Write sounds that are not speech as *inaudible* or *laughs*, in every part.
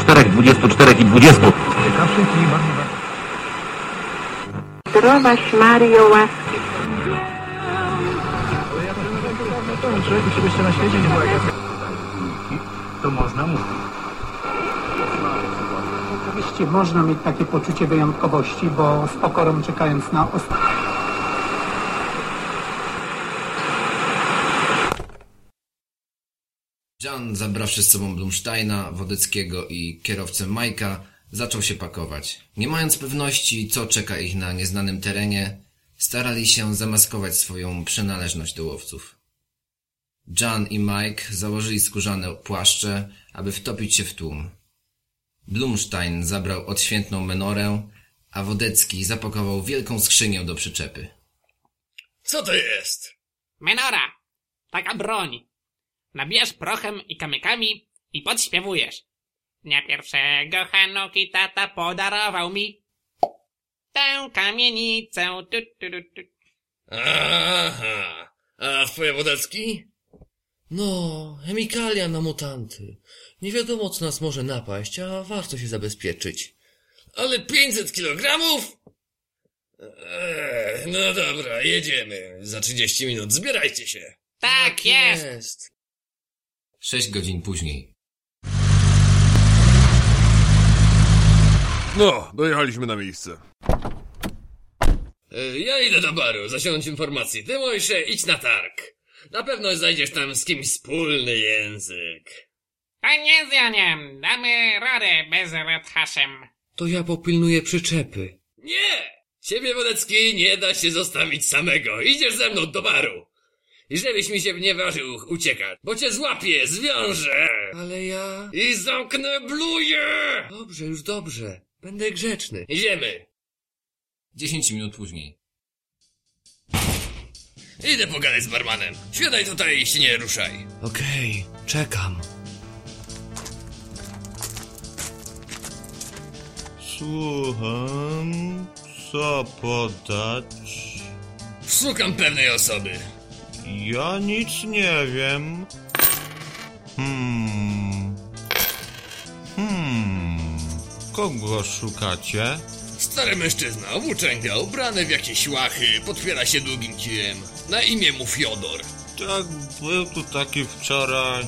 Czterech, dwudziestu, czterech i dwudziestu. Zdrowaś Mario łaski Oczywiście można mieć takie poczucie wyjątkowości, bo z pokorą czekając na ostatnie. Jan, zabrawszy z sobą Blumsteina, Wodeckiego i kierowcę Majka, zaczął się pakować. Nie mając pewności, co czeka ich na nieznanym terenie, starali się zamaskować swoją przynależność do łowców. Jan i Mike założyli skórzane płaszcze, aby wtopić się w tłum. Blumstein zabrał odświętną menorę, a Wodecki zapakował wielką skrzynię do przyczepy. Co to jest? Menora! Taka broń. Nabijasz prochem i kamykami i podśpiewujesz. Dnia pierwszego Hanuki tata podarował mi tę kamienicę. Tu, tu, tu, tu. Aha. A twoje wodecki? No, chemikalia na mutanty. Nie wiadomo, co nas może napaść, a warto się zabezpieczyć. Ale 500 kilogramów? Eee, no dobra, jedziemy. Za 30 minut zbierajcie się. Tak jest! Jest. Sześć godzin później. No, dojechaliśmy na miejsce. E, Ja idę do baru, zasiąść informacji. Ty, Mojsze, idź na targ. Na pewno znajdziesz tam z kimś wspólny język. A nie z Janiem, damy radę bez Redhaszem. To ja popilnuję przyczepy. Nie! Ciebie, Wodecki, nie da się zostawić samego. Idziesz ze mną do baru. I żebyś mi się nie ważył uciekać, bo cię złapię, zwiążę Ale ja... i zamknę bluje! Dobrze, już dobrze. Będę grzeczny. Idziemy. Dziesięć minut później. Idę pogadać z barmanem. Siadaj tutaj i się nie ruszaj. Okej, czekam. Słucham, co podać? Szukam pewnej osoby. Ja nic nie wiem. Hmm. Hmm. Kogo szukacie? Stary mężczyzna, włóczęga, ubrany w jakieś łachy, podpiera się długim kijem. Na imię mu Fiodor. Tak, był tu taki wczoraj.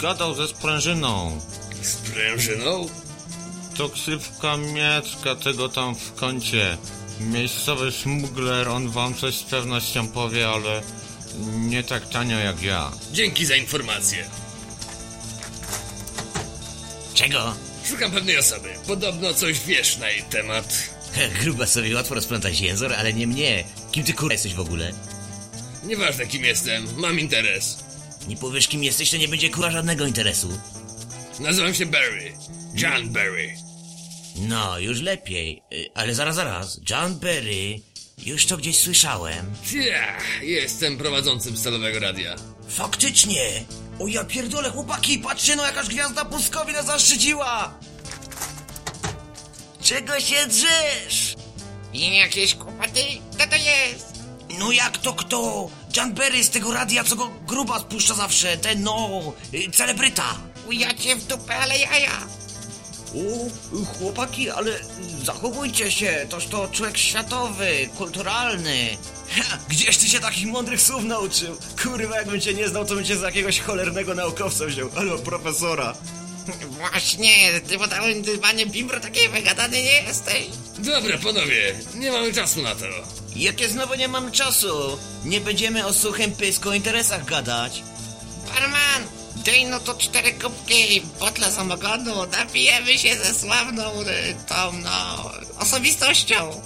Gadał ze sprężyną. Z prężyną? To ksywka Miecka tego tam w kącie. Miejscowy szmugler, on wam coś z pewnością powie, ale nie tak tanio jak ja. Dzięki za informację. Czego? Szukam pewnej osoby. Podobno coś wiesz na jej temat. Gruba sobie łatwo rozplątać język, ale nie mnie. Kim ty kurwa jesteś w ogóle? Nieważne kim jestem, mam interes. Nie powiesz kim jesteś, to nie będzie kurwa żadnego interesu. Nazywam się Barry. John Barry. No, już lepiej. Y, Ale zaraz, zaraz. John Berry. Już to gdzieś słyszałem. Tia, jestem prowadzącym stalowego radia. Faktycznie! O ja pierdolę, chłopaki, patrzcie no jakaż gwiazda Puskowi nas zaszczyciła! Czego się drzesz? I jakieś kłopoty? Co to jest? No jak to kto? John Berry z tego radia, co go gruba spuszcza zawsze, ten no, y, celebryta. Ujacie w dupę, ale jaja. O, chłopaki, ale zachowujcie się, toż to człowiek światowy, kulturalny. Ha, gdzieś ty się takich mądrych słów nauczył? Kurwa, jakbym cię nie znał, to bym cię za jakiegoś cholernego naukowca wziął, albo profesora. Właśnie, ty po całym dywanie bimbro takiej wygadany nie jesteś. Dobra, panowie, nie mamy czasu na to. Jakie znowu nie mamy czasu? Nie będziemy o suchym pysku o interesach gadać. Barman, daj no to cztery kubki, botle samogonu, napijemy się ze sławną tą, no, osobistością.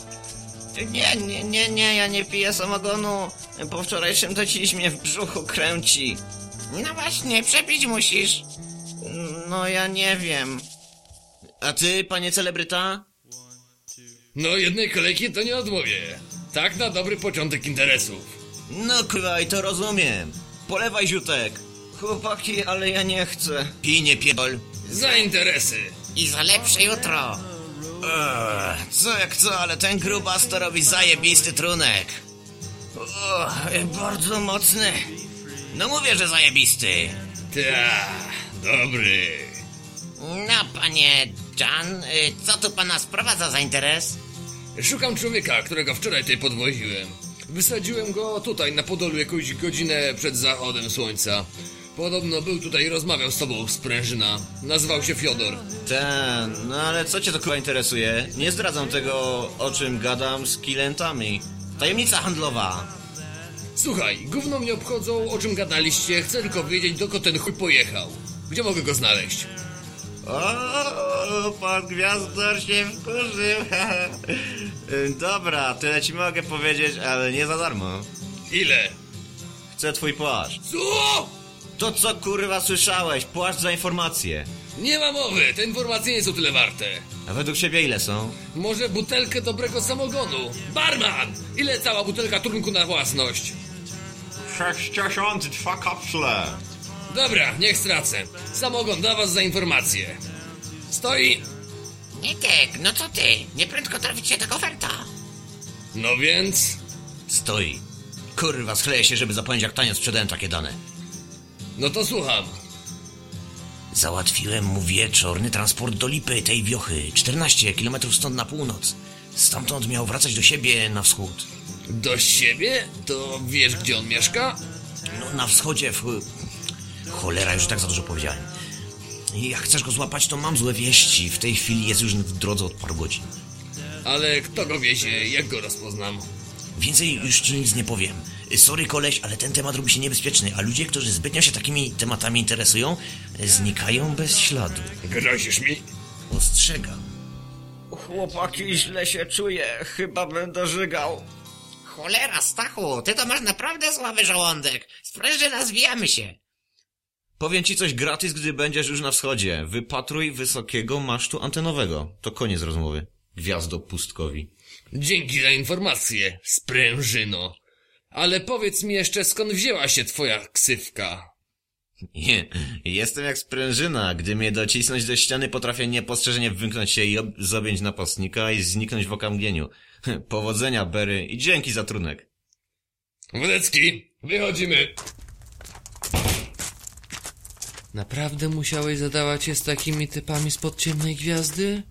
Nie, nie, nie, nie, ja nie piję samogonu. Po wczorajszym mnie w brzuchu kręci. No właśnie, przepić musisz. No ja nie wiem. A ty, panie celebryta? No, jednej kolejki to nie odmówię. Tak na dobry początek interesów. No kurwa, i to rozumiem. Polewaj ziutek. Chłopaki, ale ja nie chcę. Pij nie pierdol. Za interesy. I za lepsze jutro. Ech, co jak co, ale ten grubas to robi zajebisty trunek. O, bardzo mocny. No mówię, że zajebisty. Ta, dobry. No, panie Jan, y, co tu pana sprowadza za interes? Szukam człowieka, którego wczoraj tutaj podwoziłem. Wysadziłem go tutaj na Podolu jakąś godzinę przed zachodem słońca. Podobno był tutaj i rozmawiał z tobą sprężyna. Nazywał się Fiodor. Ten, no ale co cię to chyba interesuje? Nie zdradzam tego, o czym gadam z klientami. Tajemnica handlowa. Słuchaj, gówno mnie obchodzą, o czym gadaliście. Chcę tylko wiedzieć, dokąd ten chuj pojechał. Gdzie mogę go znaleźć? O, pan Gwiazdor się wkurzył. *laughs* Dobra, tyle ci mogę powiedzieć, ale nie za darmo. Ile? Chcę twój płaszcz. Co? To co kurwa słyszałeś? Płaszcz za informację. Nie ma mowy, te informacje nie są tyle warte. A według ciebie ile są? Może butelkę dobrego samogonu? Barman! Ile cała butelka trunku na własność? 62 kapsle. Dobra, niech stracę. Samogon da was za informację. Stoi? Nitek, no co ty? Nieprędko trafi cię ta oferta. No więc... Stoi. Kurwa, schleję się, żeby zapomnieć jak tanio sprzedałem takie dane. No to słucham. Załatwiłem mu wieczorny transport do Lipy, tej wiochy, 14 km stąd na północ. Stamtąd miał wracać do siebie na wschód. Do siebie? To wiesz, gdzie on mieszka? No, na wschodzie w... Cholera, już tak za dużo powiedziałem. Jak chcesz go złapać, to mam złe wieści. W tej chwili jest już w drodze od paru godzin. Ale kto go wiezie? Jak go rozpoznam? Więcej już ci nic nie powiem. Sorry koleś, ale ten temat robi się niebezpieczny, a ludzie, którzy zbytnio się takimi tematami interesują, znikają bez śladu. Grozisz mi? Ostrzegam. Chłopaki, źle się czuję. Chyba będę żygał. Cholera, Stachu, ty to masz naprawdę słaby żołądek. Sprężyna, zwijamy się. Powiem ci coś gratis, gdy będziesz już na wschodzie. Wypatruj wysokiego masztu antenowego. To koniec rozmowy. Gwiazdo pustkowi. Dzięki za informację, sprężyno. Ale powiedz mi jeszcze, skąd wzięła się twoja ksywka? Nie, jestem jak sprężyna. Gdy mnie docisnąć do ściany, potrafię niepostrzeżenie wymknąć się i ob- napastnika i zniknąć w okamgnieniu. *laughs* Powodzenia, Berry, i dzięki za trunek. Wodecki, wychodzimy. Naprawdę musiałeś zadawać się z takimi typami spod ciemnej gwiazdy?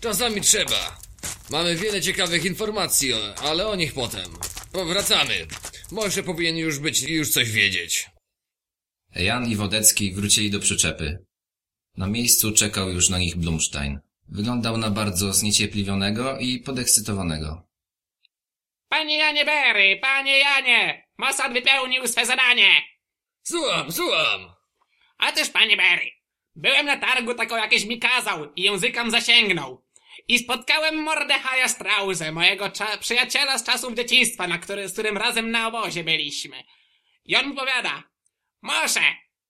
Czasami trzeba. Mamy wiele ciekawych informacji, ale o nich potem. Powracamy. Może powinien już być i już coś wiedzieć. Jan i Wodecki wrócili do przyczepy. Na miejscu czekał już na nich Blumstein. Wyglądał na bardzo zniecierpliwionego i podekscytowanego. Panie Janie Berry, panie Janie, Mossad wypełnił swe zadanie. Słucham, słucham. Otóż, panie Berry, byłem na targu, tako jakieś mi kazał i językam zasięgnął. I spotkałem Mordechaja Strause, mojego przyjaciela z czasów dzieciństwa, na który, z którym razem na obozie byliśmy. I on mi powiada, Mosze,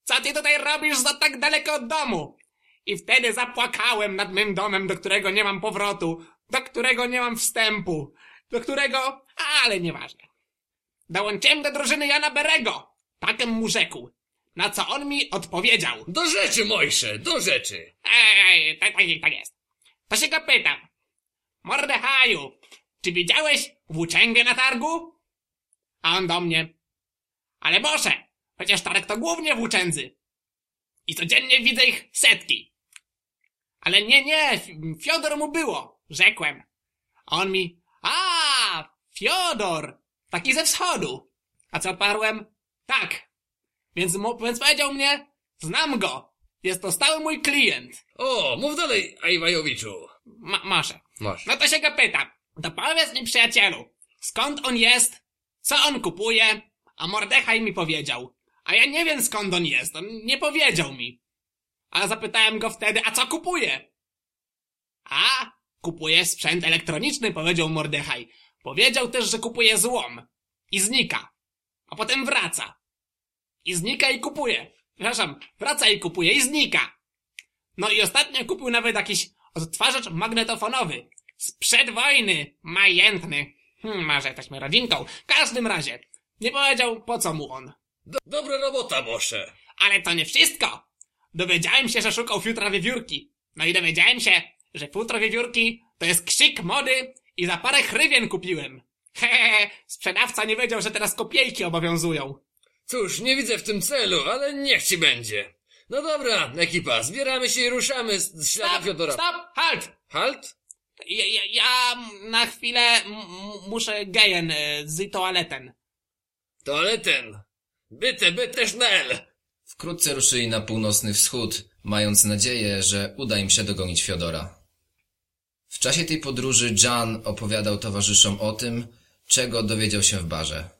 co ty tutaj robisz za tak daleko od domu? I wtedy zapłakałem nad mym domem, do którego nie mam powrotu, do którego nie mam wstępu, do którego... ale nieważne. Dołączyłem do drużyny Jana Berego. Takem mu rzekł. Na co on mi odpowiedział. Do rzeczy, Mojsze, do rzeczy. Ej, tak, tak, tak jest. To się go pytam. Mordechaju, czy widziałeś włóczęgę na targu? A on do mnie. Ale Boże, przecież targ to głównie włóczędzy. I codziennie widzę ich setki. Ale nie, nie, Fiodor mu było, rzekłem. A on mi, a, Fiodor, taki ze wschodu. A co odparłem? Tak. Więc, mu, więc powiedział mnie, znam go. Jest to stały mój klient. O, mów dalej, Ajwajowiczu. Ma, może. Masz. No to się go pytam. To powiedz mi, przyjacielu, skąd on jest, co on kupuje, a Mordechaj mi powiedział. A ja nie wiem, skąd on jest, on nie powiedział mi. A zapytałem go wtedy, a co kupuje? A, kupuje sprzęt elektroniczny, powiedział Mordechaj. Powiedział też, że kupuje złom. I znika. A potem wraca. I znika i kupuje. Przepraszam, wraca i kupuje i znika. No i ostatnio kupił nawet jakiś odtwarzacz magnetofonowy. Sprzed wojny. Majętny. Hmm, może jesteśmy rodzinką. W każdym razie. Nie powiedział, po co mu on. Do, dobra robota, Mosze. Ale to nie wszystko. Dowiedziałem się, że szukał futra wiewiórki. No i dowiedziałem się, że futro wiewiórki to jest krzyk mody i za parę hrywien kupiłem. Hehehe, sprzedawca nie wiedział, że teraz kopiejki obowiązują. Cóż, nie widzę w tym celu, ale niech ci będzie. No dobra, ekipa, zbieramy się i ruszamy z, śladem Stop, Fiodora. stop, halt! Halt? Ja, ja, ja na chwilę m- m- muszę gejen y, z toaleten. Toaleten. Byte, byte schnell. Wkrótce ruszyli na północny wschód, mając nadzieję, że uda im się dogonić Fiodora. W czasie tej podróży Jan opowiadał towarzyszom o tym, czego dowiedział się w barze.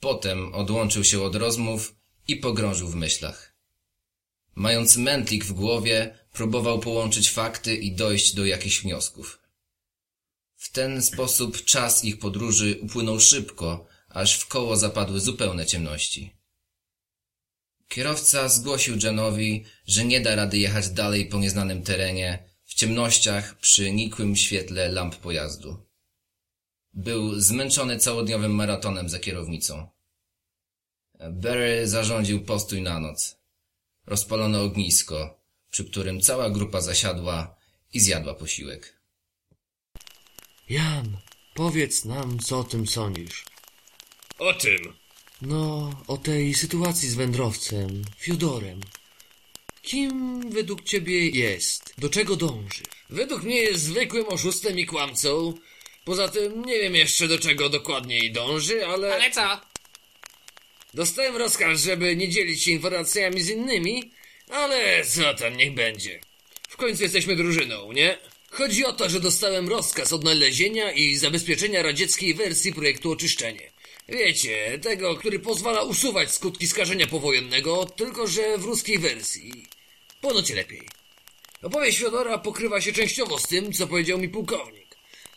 Potem odłączył się od rozmów i pogrążył w myślach. Mając mętlik w głowie, próbował połączyć fakty i dojść do jakichś wniosków. W ten sposób czas ich podróży upłynął szybko, aż w koło zapadły zupełne ciemności. Kierowca zgłosił Janowi, że nie da rady jechać dalej po nieznanym terenie, w ciemnościach przy nikłym świetle lamp pojazdu. Był zmęczony całodniowym maratonem za kierownicą. Barry zarządził postój na noc. Rozpalono ognisko, przy którym cała grupa zasiadła i zjadła posiłek. Jan, powiedz nam, co o tym sądzisz. O czym? No, o tej sytuacji z wędrowcem, Fiodorem. Kim według ciebie jest? Do czego dąży? Według mnie jest zwykłym oszustem i kłamcą. Poza tym nie wiem jeszcze do czego dokładniej dąży, ale... Ale co? Dostałem rozkaz, żeby nie dzielić się informacjami z innymi, ale co tam, niech będzie. W końcu jesteśmy drużyną, nie? Chodzi o to, że dostałem rozkaz odnalezienia i zabezpieczenia radzieckiej wersji projektu Oczyszczenie. Wiecie, tego, który pozwala usuwać skutki skażenia powojennego, tylko że w ruskiej wersji. Ponoć lepiej. Opowieść Fiodora pokrywa się częściowo z tym, co powiedział mi pułkownik.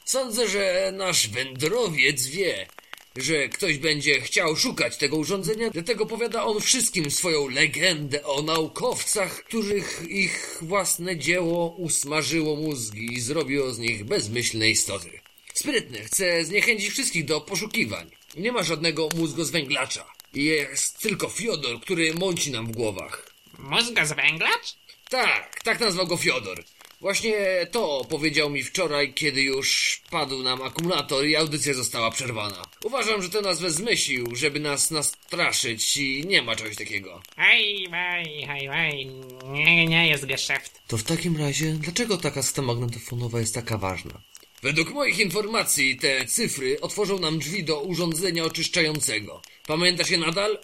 Sądzę, że nasz wędrowiec wie, że ktoś będzie chciał szukać tego urządzenia, dlatego powiada on wszystkim swoją legendę o naukowcach, których ich własne dzieło usmażyło mózgi i zrobiło z nich bezmyślne istoty. Sprytny, chce zniechęcić wszystkich do poszukiwań. Nie ma żadnego mózgozwęglacza. Jest tylko Fiodor, który mąci nam w głowach. Mózgozwęglacz? Tak, tak nazwał go Fiodor. Właśnie to powiedział mi wczoraj, kiedy już padł nam akumulator i audycja została przerwana. Uważam, że tę nazwę zmyślił, żeby nas nastraszyć i nie ma czegoś takiego. Hej, hej, hej, hej. Nie, nie jest geszeft. To w takim razie, dlaczego ta kaseta magnetofonowa jest taka ważna? Według moich informacji te cyfry otworzą nam drzwi do urządzenia oczyszczającego. Pamiętasz je nadal?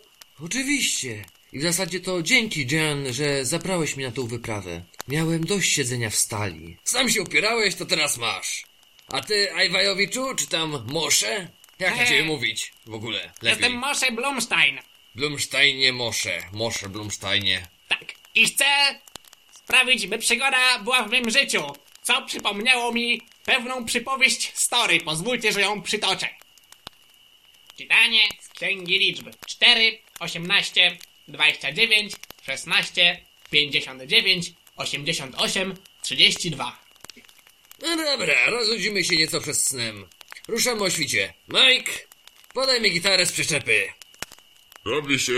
Oczywiście. I w zasadzie to dzięki, Jan, że zabrałeś mnie na tą wyprawę. Miałem dość siedzenia w stali. Sam się upierałeś, to teraz masz. A ty, Ajwajowiczu, czy tam Mosze? Jak Eee. ciebie mówić w ogóle? Lepiej. Jestem Moshe Blumstein. Blumsteinie Mosze. Mosze Blumsteinie. Tak. I chcę sprawić, by przygoda była w mym życiu. Co przypomniało mi pewną przypowieść story. Pozwólcie, że ją przytoczę. Czytanie z Księgi Liczby. 4, 18, 29, 16, 59, 88, 32. No dobra, rozchodzimy się nieco przed snem. Ruszamy o świcie. Mike, podaj mi gitarę z przyczepy. Robi się.